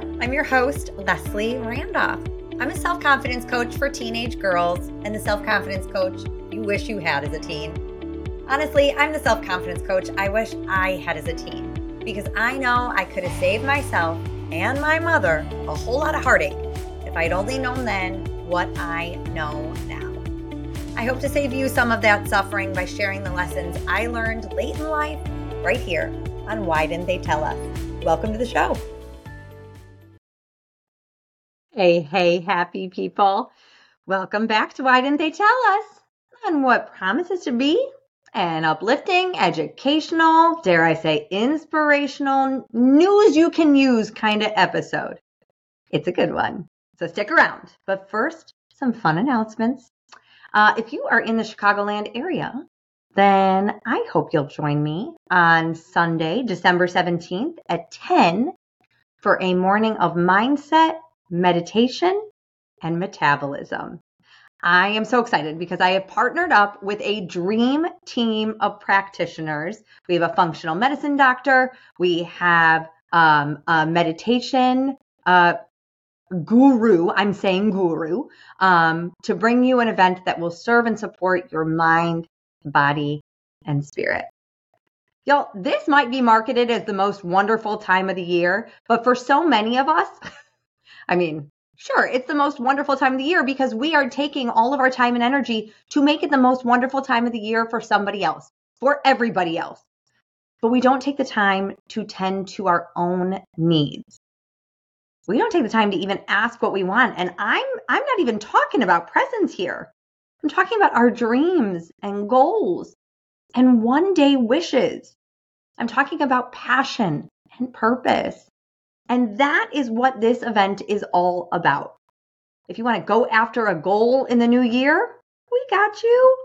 there. I'm your host, Leslie Randolph. I'm a self confidence coach for teenage girls and the self confidence coach you wish you had as a teen. Honestly, I'm the self confidence coach I wish I had as a teen because I know I could have saved myself and my mother a whole lot of heartache if I'd only known then what I know now. I hope to save you some of that suffering by sharing the lessons I learned late in life right here on Why Didn't They Tell Us? Welcome to the show. Hey, hey, happy people. Welcome back to Why Didn't They Tell Us? On what promises to be an uplifting, educational, dare I say, inspirational, news you can use kind of episode. It's a good one. So stick around. But first, some fun announcements. Uh, if you are in the Chicagoland area, then I hope you'll join me on Sunday, December 17th at 10 for a morning of mindset, meditation, and metabolism. I am so excited because I have partnered up with a dream team of practitioners. We have a functional medicine doctor, we have um, a meditation uh, guru, I'm saying guru, um, to bring you an event that will serve and support your mind, body, and spirit. Y'all, this might be marketed as the most wonderful time of the year, but for so many of us, I mean, sure, it's the most wonderful time of the year because we are taking all of our time and energy to make it the most wonderful time of the year for somebody else, for everybody else. But we don't take the time to tend to our own needs. We don't take the time to even ask what we want. And i'm i'm not even talking about presents here. I'm talking about our dreams and goals and one day wishes. I'm talking about passion and purpose and that is what this event is all about if you want to go after a goal in the new year we got you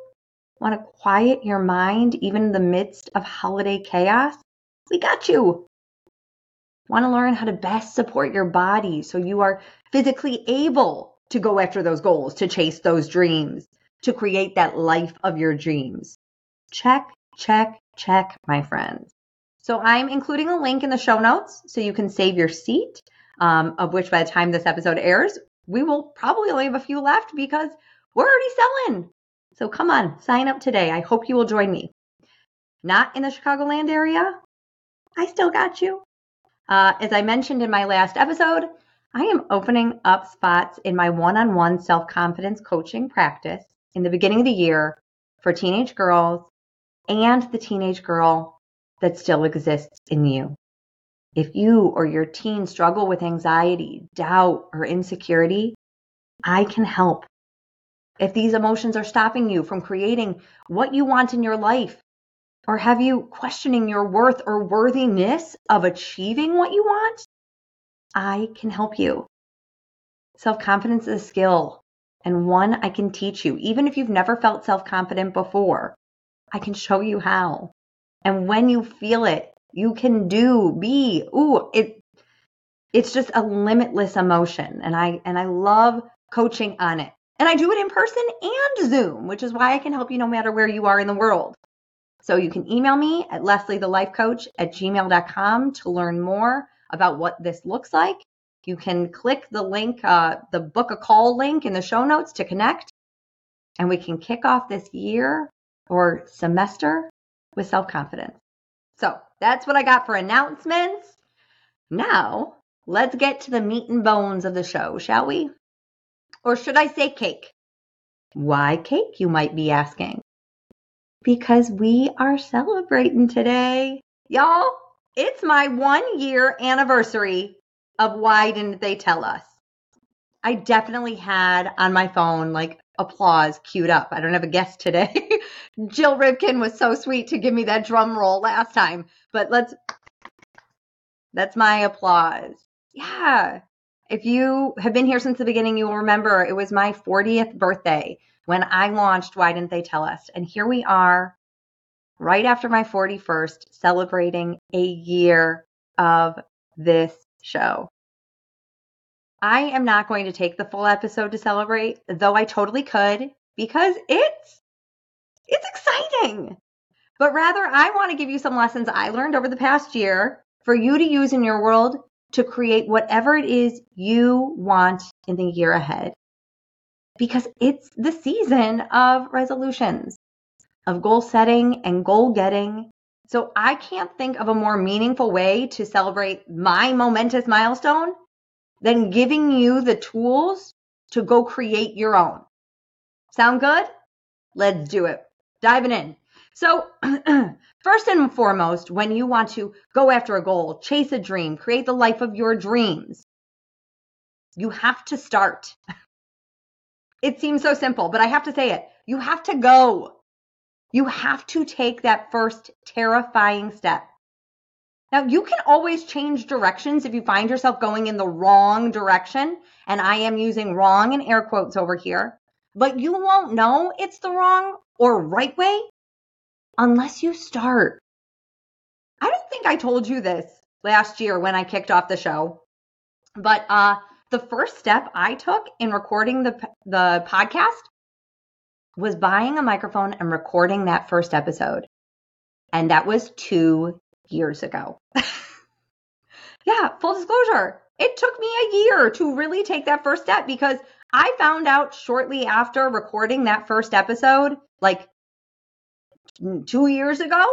want to quiet your mind even in the midst of holiday chaos we got you want to learn how to best support your body so you are physically able to go after those goals, to chase those dreams, to create that life of your dreams. Check, check, check, my friends. So I'm including a link in the show notes so you can save your seat, um, of which by the time this episode airs, we will probably only have a few left because we're already selling. So come on, sign up today. I hope you will join me. Not in the Chicagoland area? I still got you. Uh, as I mentioned in my last episode, I am opening up spots in my one on one self confidence coaching practice in the beginning of the year for teenage girls and the teenage girl that still exists in you. If you or your teen struggle with anxiety, doubt, or insecurity, I can help. If these emotions are stopping you from creating what you want in your life, or have you questioning your worth or worthiness of achieving what you want? I can help you. Self confidence is a skill and one I can teach you. Even if you've never felt self confident before, I can show you how. And when you feel it, you can do, be, ooh, it, it's just a limitless emotion. And I, and I love coaching on it. And I do it in person and Zoom, which is why I can help you no matter where you are in the world. So you can email me at lesliethelifecoach at gmail.com to learn more about what this looks like. You can click the link, uh, the book a call link in the show notes to connect. And we can kick off this year or semester with self confidence. So that's what I got for announcements. Now, let's get to the meat and bones of the show, shall we? Or should I say cake? Why cake, you might be asking? because we are celebrating today. Y'all, it's my one year anniversary of Why Didn't They Tell Us? I definitely had on my phone like applause queued up. I don't have a guest today. Jill Rivkin was so sweet to give me that drum roll last time, but let's, that's my applause. Yeah. If you have been here since the beginning, you will remember it was my 40th birthday when I launched Why Didn't They Tell Us? And here we are, right after my 41st, celebrating a year of this show. I am not going to take the full episode to celebrate, though I totally could, because it's it's exciting. But rather, I want to give you some lessons I learned over the past year for you to use in your world to create whatever it is you want in the year ahead. Because it's the season of resolutions, of goal setting and goal getting. So I can't think of a more meaningful way to celebrate my momentous milestone than giving you the tools to go create your own. Sound good? Let's do it. Diving in. So, first and foremost, when you want to go after a goal, chase a dream, create the life of your dreams, you have to start. It seems so simple, but I have to say it. You have to go. You have to take that first terrifying step. Now, you can always change directions if you find yourself going in the wrong direction. And I am using wrong in air quotes over here, but you won't know it's the wrong or right way unless you start. I don't think I told you this last year when I kicked off the show, but uh, the first step I took in recording the the podcast was buying a microphone and recording that first episode. And that was 2 years ago. yeah, full disclosure. It took me a year to really take that first step because I found out shortly after recording that first episode, like mm, two years ago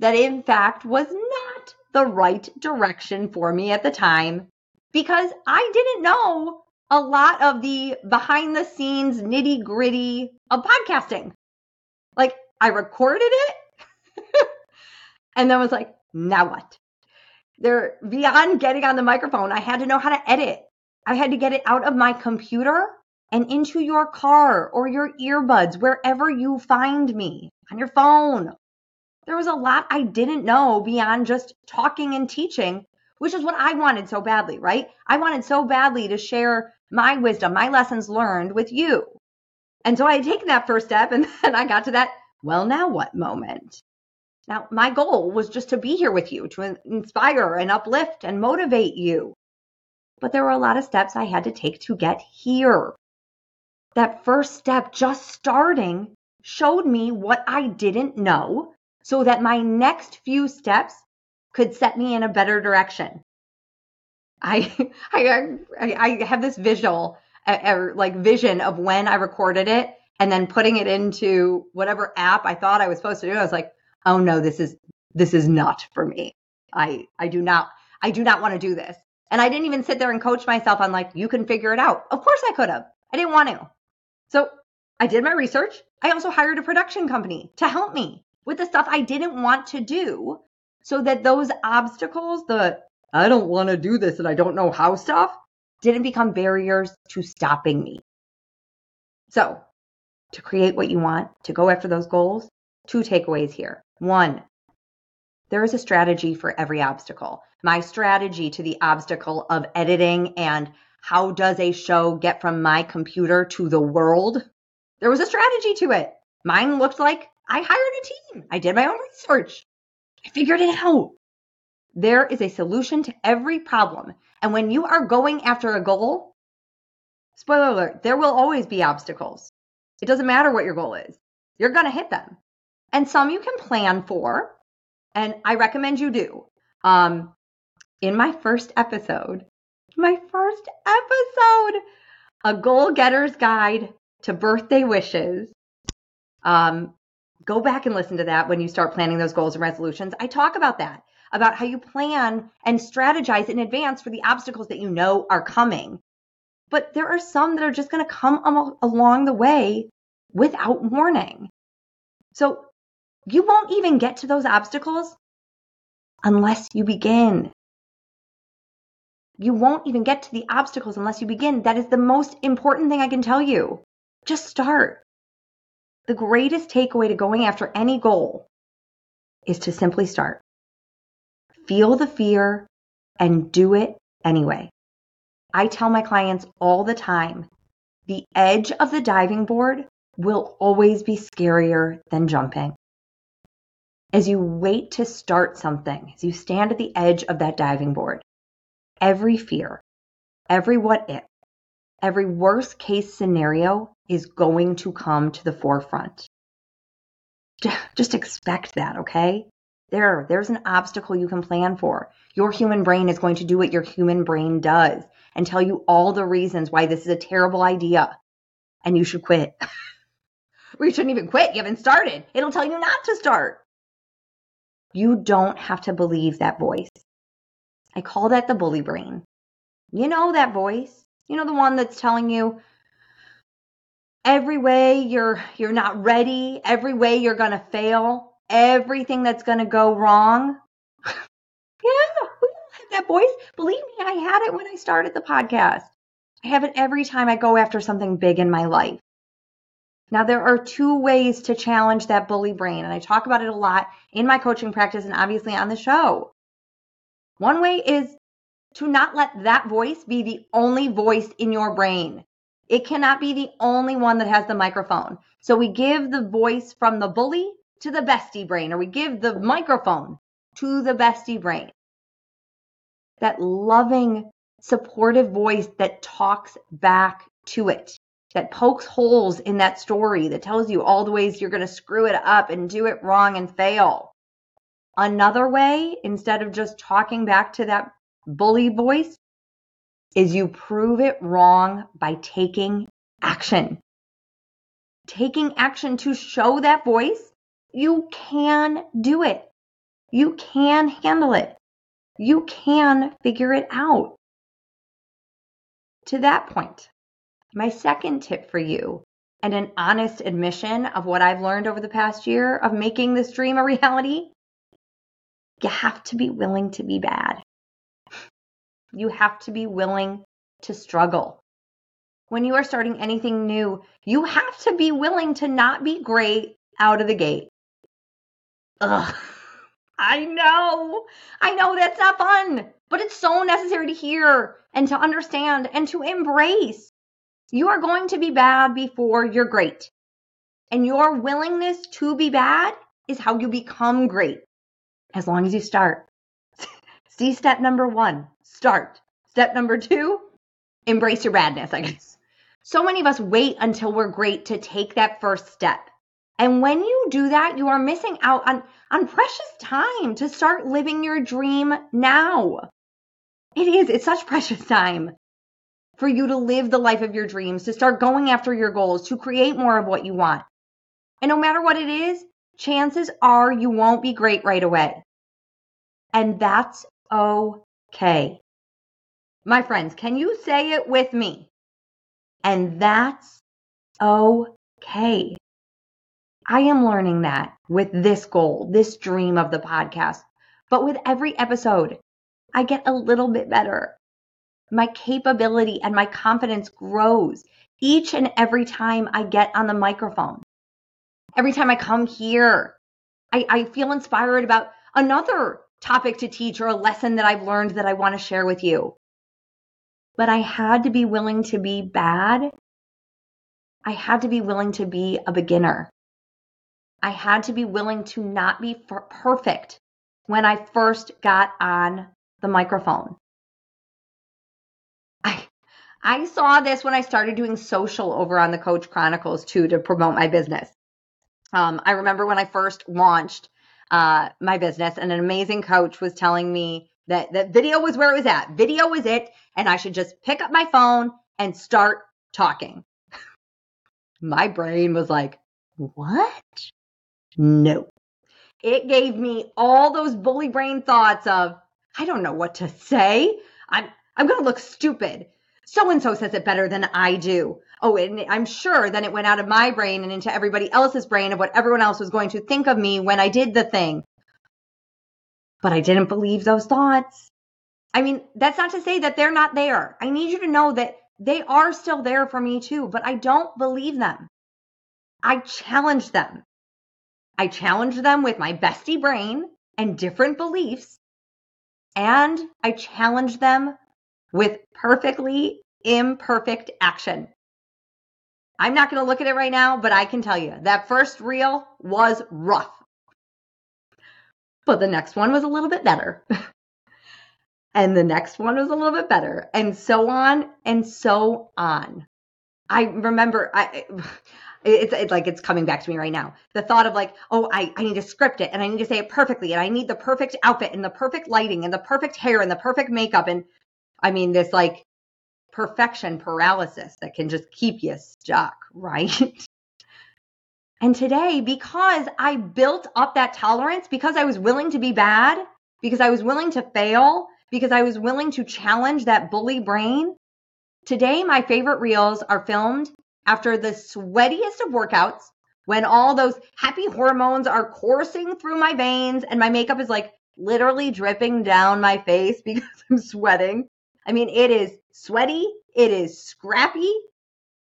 that in fact was not the right direction for me at the time because I didn't know a lot of the behind the scenes nitty gritty of podcasting. Like I recorded it and then was like, now what? There beyond getting on the microphone, I had to know how to edit. I had to get it out of my computer and into your car or your earbuds, wherever you find me on your phone. There was a lot I didn't know beyond just talking and teaching, which is what I wanted so badly, right? I wanted so badly to share my wisdom, my lessons learned with you. And so I had taken that first step and then I got to that, well, now what moment? Now, my goal was just to be here with you, to inspire and uplift and motivate you. But there were a lot of steps I had to take to get here. That first step, just starting, showed me what I didn't know so that my next few steps could set me in a better direction. I I I have this visual like vision of when I recorded it and then putting it into whatever app I thought I was supposed to do. I was like, "Oh no, this is this is not for me. I I do not I do not want to do this." And I didn't even sit there and coach myself on like, "You can figure it out." Of course I could have. I didn't want to. So I did my research. I also hired a production company to help me with the stuff I didn't want to do so that those obstacles, the I don't want to do this and I don't know how stuff, didn't become barriers to stopping me. So, to create what you want, to go after those goals, two takeaways here. One, there is a strategy for every obstacle. My strategy to the obstacle of editing and how does a show get from my computer to the world there was a strategy to it. Mine looked like I hired a team. I did my own research. I figured it out. There is a solution to every problem. And when you are going after a goal, spoiler alert, there will always be obstacles. It doesn't matter what your goal is, you're going to hit them. And some you can plan for, and I recommend you do. Um, in my first episode, my first episode, a goal getter's guide to birthday wishes. Um, go back and listen to that when you start planning those goals and resolutions. I talk about that, about how you plan and strategize in advance for the obstacles that you know are coming. But there are some that are just going to come along the way without warning. So you won't even get to those obstacles unless you begin. You won't even get to the obstacles unless you begin. That is the most important thing I can tell you. Just start. The greatest takeaway to going after any goal is to simply start. Feel the fear and do it anyway. I tell my clients all the time the edge of the diving board will always be scarier than jumping. As you wait to start something, as you stand at the edge of that diving board, every fear, every what if, every worst case scenario is going to come to the forefront. Just expect that, okay? There, there's an obstacle you can plan for. Your human brain is going to do what your human brain does and tell you all the reasons why this is a terrible idea and you should quit. or you shouldn't even quit. You haven't started. It'll tell you not to start. You don't have to believe that voice. I call that the bully brain. You know that voice. You know the one that's telling you every way you're you're not ready, every way you're going to fail, everything that's going to go wrong. yeah, we all have that voice. Believe me, I had it when I started the podcast. I have it every time I go after something big in my life. Now, there are two ways to challenge that bully brain, and I talk about it a lot in my coaching practice and obviously on the show. One way is to not let that voice be the only voice in your brain. It cannot be the only one that has the microphone. So we give the voice from the bully to the bestie brain, or we give the microphone to the bestie brain. That loving, supportive voice that talks back to it, that pokes holes in that story, that tells you all the ways you're going to screw it up and do it wrong and fail. Another way, instead of just talking back to that bully voice, is you prove it wrong by taking action. Taking action to show that voice you can do it. You can handle it. You can figure it out. To that point, my second tip for you, and an honest admission of what I've learned over the past year of making this dream a reality, you have to be willing to be bad. You have to be willing to struggle. When you are starting anything new, you have to be willing to not be great out of the gate. Ugh. I know. I know that's not fun, but it's so necessary to hear and to understand and to embrace. You are going to be bad before you're great. And your willingness to be bad is how you become great. As long as you start. See step number one, start. Step number two, embrace your badness, I guess. So many of us wait until we're great to take that first step. And when you do that, you are missing out on, on precious time to start living your dream now. It is, it's such precious time for you to live the life of your dreams, to start going after your goals, to create more of what you want. And no matter what it is, chances are you won't be great right away. And that's okay. My friends, can you say it with me? And that's okay. I am learning that with this goal, this dream of the podcast. But with every episode, I get a little bit better. My capability and my confidence grows each and every time I get on the microphone. Every time I come here, I, I feel inspired about another topic to teach or a lesson that I've learned that I want to share with you. But I had to be willing to be bad. I had to be willing to be a beginner. I had to be willing to not be perfect when I first got on the microphone. I saw this when I started doing social over on the Coach Chronicles too to promote my business. Um, I remember when I first launched uh, my business, and an amazing coach was telling me that that video was where it was at. Video was it, and I should just pick up my phone and start talking. my brain was like, "What? No." It gave me all those bully brain thoughts of, I don't know what to say. I'm I'm going to look stupid. So and so says it better than I do. Oh, and I'm sure then it went out of my brain and into everybody else's brain of what everyone else was going to think of me when I did the thing. But I didn't believe those thoughts. I mean, that's not to say that they're not there. I need you to know that they are still there for me too, but I don't believe them. I challenge them. I challenge them with my bestie brain and different beliefs. And I challenge them with perfectly imperfect action. I'm not going to look at it right now, but I can tell you that first reel was rough. But the next one was a little bit better. and the next one was a little bit better, and so on and so on. I remember I it's, it's like it's coming back to me right now. The thought of like, oh, I, I need to script it and I need to say it perfectly and I need the perfect outfit and the perfect lighting and the perfect hair and the perfect makeup. And I mean, this like perfection paralysis that can just keep you stuck, right? and today, because I built up that tolerance, because I was willing to be bad, because I was willing to fail, because I was willing to challenge that bully brain, today my favorite reels are filmed after the sweatiest of workouts when all those happy hormones are coursing through my veins and my makeup is like literally dripping down my face because I'm sweating. I mean, it is sweaty, it is scrappy,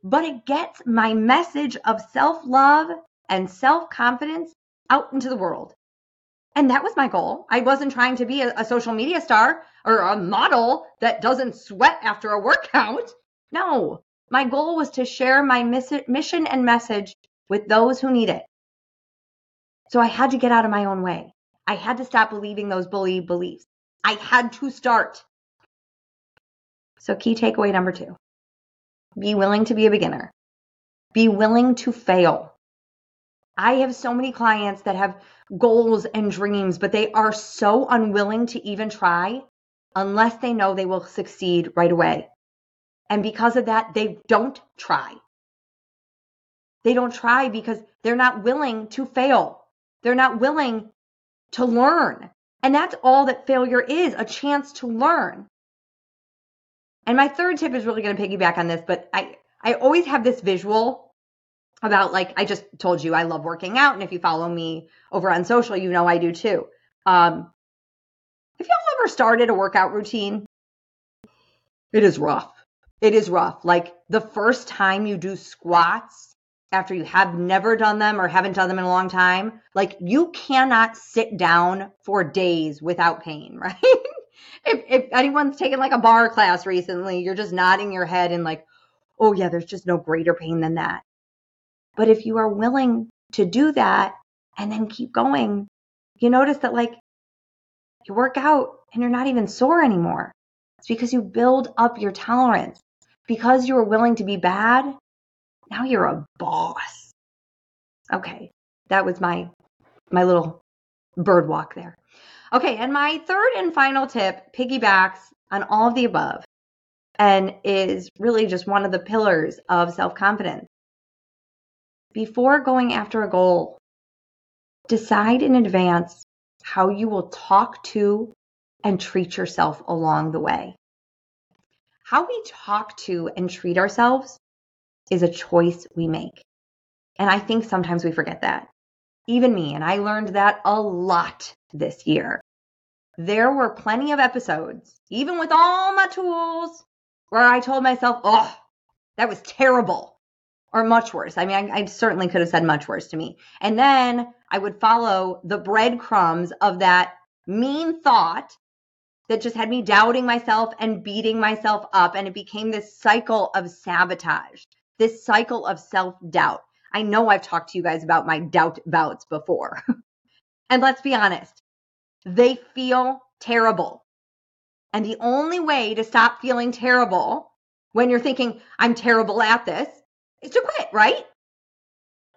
but it gets my message of self love and self confidence out into the world. And that was my goal. I wasn't trying to be a, a, social media star or a model that doesn't sweat after a workout. No, my goal was to share my mission and message with those who need it. So I had to get out of my own way. I had to stop believing those bully beliefs. I had to start. So, key takeaway number two be willing to be a beginner, be willing to fail. I have so many clients that have goals and dreams, but they are so unwilling to even try unless they know they will succeed right away. And because of that, they don't try. They don't try because they're not willing to fail. They're not willing to learn. And that's all that failure is a chance to learn. And my third tip is really going to piggyback on this, but I, I always have this visual about like, I just told you I love working out. And if you follow me over on social, you know I do too. Um, have y'all ever started a workout routine? It is rough it is rough. Like the first time you do squats after you have never done them or haven't done them in a long time, like you cannot sit down for days without pain, right? If, if anyone's taken like a barre class recently, you're just nodding your head and like, oh yeah, there's just no greater pain than that. But if you are willing to do that and then keep going, you notice that like you work out and you're not even sore anymore. It's because you build up your tolerance because you were willing to be bad, now you're a boss. Okay, that was my my little bird walk there. Okay, and my third and final tip piggybacks on all of the above and is really just one of the pillars of self-confidence. Before going after a goal, decide in advance how you will talk to and treat yourself along the way. How we talk to and treat ourselves is a choice we make. And I think sometimes we forget that. Even me, and I learned that a lot this year. There were plenty of episodes, even with all my tools, where I told myself, oh, that was terrible. Or much worse. I mean, I, I certainly could have said much worse to me. And then I would follow the breadcrumbs of that mean thought that just had me doubting myself and beating myself up. And it became this cycle of sabotage, this cycle of self doubt. I know I've talked to you guys about my doubt bouts before. and let's be honest, they feel terrible. And the only way to stop feeling terrible when you're thinking, I'm terrible at this, is to quit, right?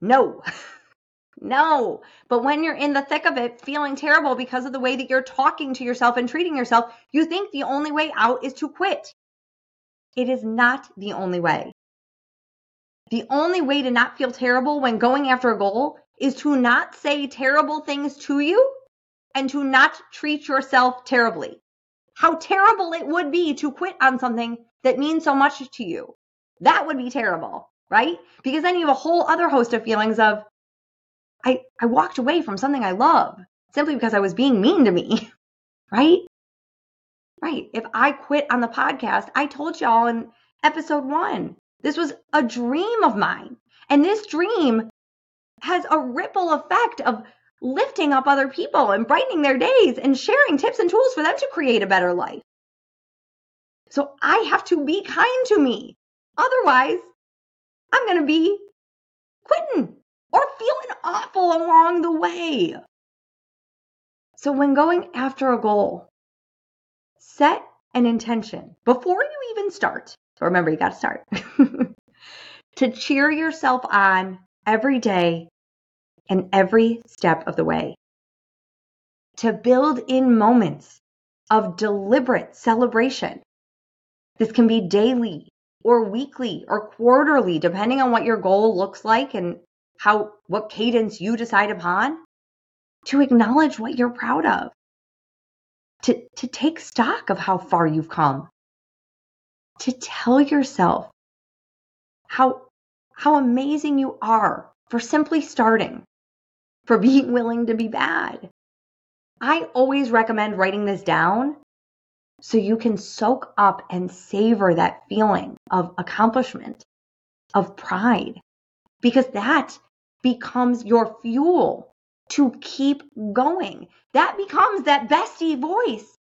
No. No. But when you're in the thick of it, feeling terrible because of the way that you're talking to yourself and treating yourself, you think the only way out is to quit. It is not the only way. The only way to not feel terrible when going after a goal is to not say terrible things to you and to not treat yourself terribly. How terrible it would be to quit on something that means so much to you. That would be terrible, right? Because then you have a whole other host of feelings of, I, I walked away from something I love simply because I was being mean to me, right? Right. If I quit on the podcast, I told y'all in episode one, this was a dream of mine. And this dream has a ripple effect of lifting up other people and brightening their days and sharing tips and tools for them to create a better life. So I have to be kind to me. Otherwise, I'm going to be quitting or feeling awful along the way. So, when going after a goal, set an intention before you even start. So, remember, you got to start to cheer yourself on every day and every step of the way. To build in moments of deliberate celebration. This can be daily or weekly or quarterly, depending on what your goal looks like and how, what cadence you decide upon. To acknowledge what you're proud of. To, to take stock of how far you've come. To tell yourself how, how amazing you are for simply starting, for being willing to be bad, I always recommend writing this down so you can soak up and savor that feeling of accomplishment, of pride, because that becomes your fuel to keep going. That becomes that bestie voice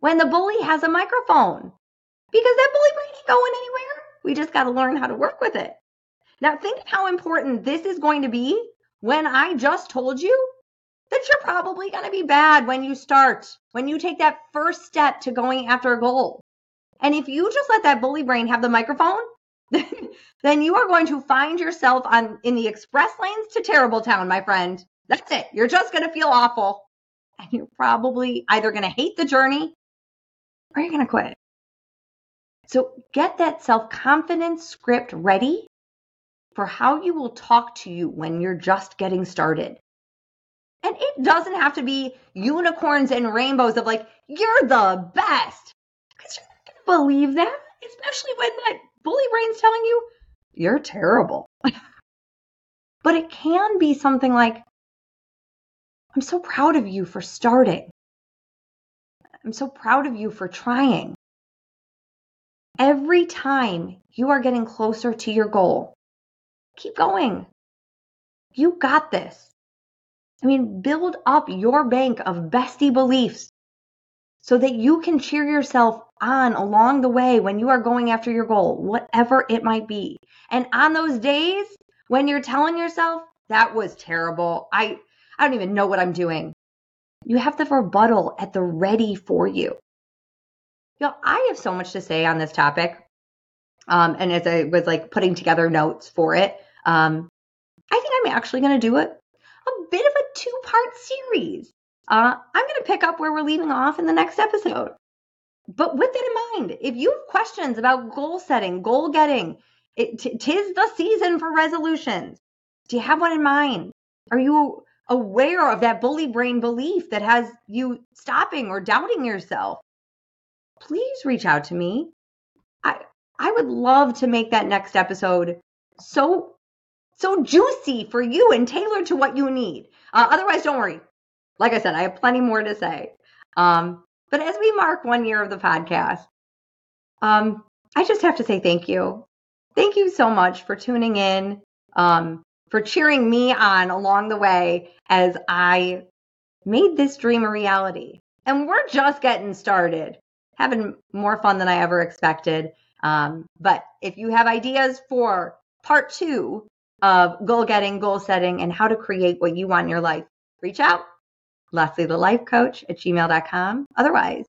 when the bully has a microphone because that bully brain ain't going anywhere. We just got to learn how to work with it. Now, think how important this is going to be when I just told you that you're probably going to be bad when you start, when you take that first step to going after a goal. And if you just let that bully brain have the microphone, then you are going to find yourself on in the express lanes to terrible town, my friend. That's it. You're just going to feel awful. And you're probably either going to hate the journey or you're going to quit. So get that self confidence script ready for how you will talk to you when you're just getting started. And it doesn't have to be unicorns and rainbows of like, you're the best. Because you're not going to believe that, especially when that bully brain's telling you you're terrible. but it can be something like, I'm so proud of you for starting. I'm so proud of you for trying. Every time you are getting closer to your goal, keep going. You got this. I mean, build up your bank of bestie beliefs so that you can cheer yourself on along the way when you are going after your goal, whatever it might be. And on those days when you're telling yourself, that was terrible, I, I don't even know what I'm doing, you have the rebuttal at the ready for you. Know, I have so much to say on this topic. Um, and as I was like putting together notes for it, um, I think I'm actually going to do it a bit of a two part series. Uh, I'm going to pick up where we're leaving off in the next episode. But with that in mind, if you have questions about goal setting, goal getting, it, t- tis the season for resolutions. Do you have one in mind? Are you aware of that bully brain belief that has you stopping or doubting yourself? Please reach out to me. I I would love to make that next episode so so juicy for you and tailored to what you need. Uh, otherwise, don't worry. Like I said, I have plenty more to say. Um, but as we mark one year of the podcast, um, I just have to say thank you. Thank you so much for tuning in, um, for cheering me on along the way as I made this dream a reality. And we're just getting started, having more fun than I ever expected. Um, but if you have ideas for part two of goal getting, goal setting, and how to create what you want in your life, reach out. Leslie, the life coach at gmail.com. Otherwise,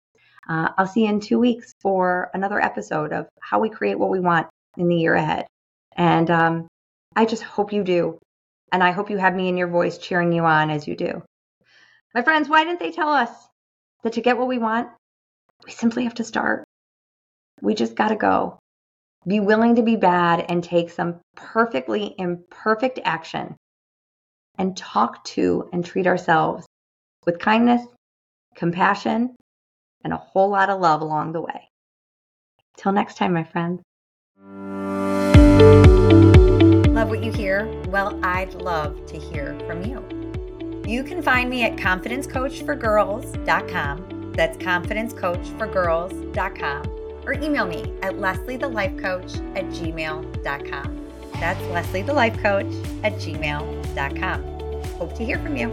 uh, I'll see you in two weeks for another episode of how we create what we want in the year ahead. And um, I just hope you do. And I hope you have me in your voice cheering you on as you do. My friends, why didn't they tell us that to get what we want, we simply have to start? We just got to go. Be willing to be bad and take some perfectly imperfect action and talk to and treat ourselves with kindness, compassion, and a whole lot of love along the way. Till next time, my friends. Love what you hear? Well, I'd love to hear from you. You can find me at confidencecoachforgirls.com. That's confidencecoachforgirls.com or email me at lesliethelifecoach at gmail.com. That's Leslie the Life Coach at gmail.com. Hope to hear from you.